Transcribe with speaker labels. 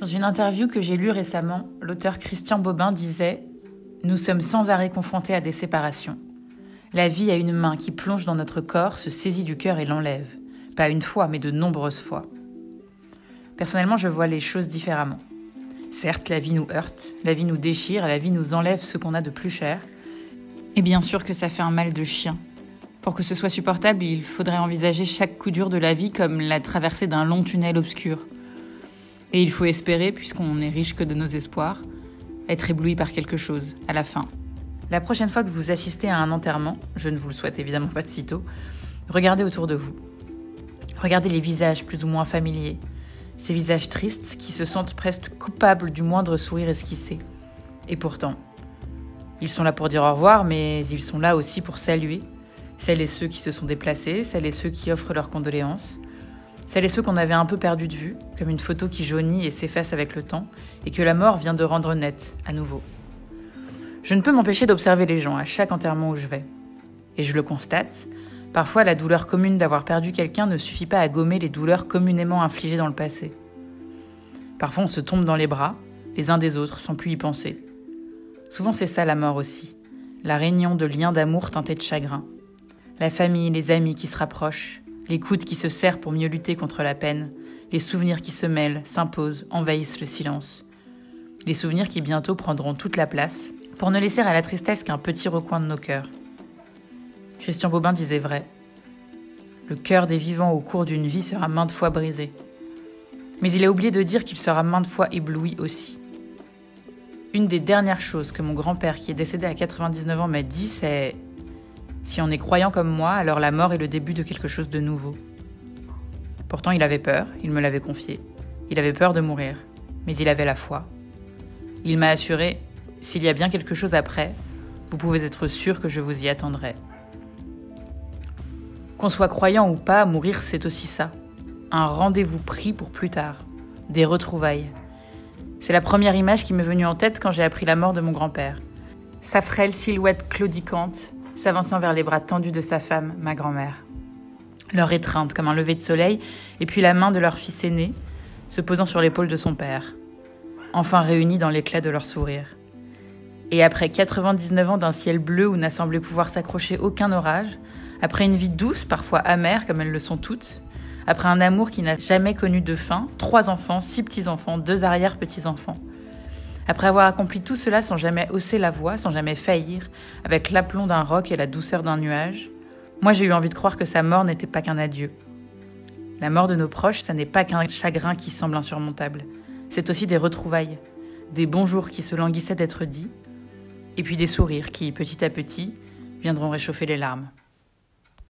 Speaker 1: Dans une interview que j'ai lue récemment, l'auteur Christian Bobin disait Nous sommes sans arrêt confrontés à des séparations. La vie a une main qui plonge dans notre corps, se saisit du cœur et l'enlève. Pas une fois, mais de nombreuses fois. Personnellement, je vois les choses différemment. Certes, la vie nous heurte, la vie nous déchire, la vie nous enlève ce qu'on a de plus cher. Et bien sûr que ça fait un mal de chien. Pour que ce soit supportable, il faudrait envisager chaque coup dur de la vie comme la traversée d'un long tunnel obscur. Et il faut espérer, puisqu'on n'est riche que de nos espoirs, être ébloui par quelque chose, à la fin. La prochaine fois que vous assistez à un enterrement, je ne vous le souhaite évidemment pas de sitôt, regardez autour de vous. Regardez les visages plus ou moins familiers, ces visages tristes qui se sentent presque coupables du moindre sourire esquissé. Et pourtant, ils sont là pour dire au revoir, mais ils sont là aussi pour saluer celles et ceux qui se sont déplacés, celles et ceux qui offrent leurs condoléances, celles et ceux qu'on avait un peu perdus de vue, comme une photo qui jaunit et s'efface avec le temps, et que la mort vient de rendre nette, à nouveau. Je ne peux m'empêcher d'observer les gens à chaque enterrement où je vais. Et je le constate, parfois la douleur commune d'avoir perdu quelqu'un ne suffit pas à gommer les douleurs communément infligées dans le passé. Parfois on se tombe dans les bras, les uns des autres, sans plus y penser. Souvent c'est ça la mort aussi, la réunion de liens d'amour teintés de chagrin. La famille, les amis qui se rapprochent, les coudes qui se serrent pour mieux lutter contre la peine, les souvenirs qui se mêlent, s'imposent, envahissent le silence. Les souvenirs qui bientôt prendront toute la place, pour ne laisser à la tristesse qu'un petit recoin de nos cœurs. Christian Bobin disait vrai. Le cœur des vivants au cours d'une vie sera maintes fois brisé. Mais il a oublié de dire qu'il sera maintes fois ébloui aussi. Une des dernières choses que mon grand-père, qui est décédé à 99 ans, m'a dit, c'est si on est croyant comme moi, alors la mort est le début de quelque chose de nouveau. Pourtant, il avait peur, il me l'avait confié. Il avait peur de mourir, mais il avait la foi. Il m'a assuré, s'il y a bien quelque chose après, vous pouvez être sûr que je vous y attendrai. Qu'on soit croyant ou pas, mourir c'est aussi ça. Un rendez-vous pris pour plus tard. Des retrouvailles. C'est la première image qui m'est venue en tête quand j'ai appris la mort de mon grand-père. Sa frêle silhouette claudicante, s'avançant vers les bras tendus de sa femme, ma grand-mère. Leur étreinte comme un lever de soleil, et puis la main de leur fils aîné, se posant sur l'épaule de son père, enfin réunis dans l'éclat de leur sourire. Et après 99 ans d'un ciel bleu où n'a semblé pouvoir s'accrocher aucun orage, après une vie douce, parfois amère comme elles le sont toutes, après un amour qui n'a jamais connu de fin, trois enfants, six petits-enfants, deux arrière-petits-enfants, après avoir accompli tout cela sans jamais hausser la voix, sans jamais faillir, avec l'aplomb d'un roc et la douceur d'un nuage, moi j'ai eu envie de croire que sa mort n'était pas qu'un adieu. La mort de nos proches, ça n'est pas qu'un chagrin qui semble insurmontable. C'est aussi des retrouvailles, des bonjours qui se languissaient d'être dits, et puis des sourires qui, petit à petit, viendront réchauffer les larmes.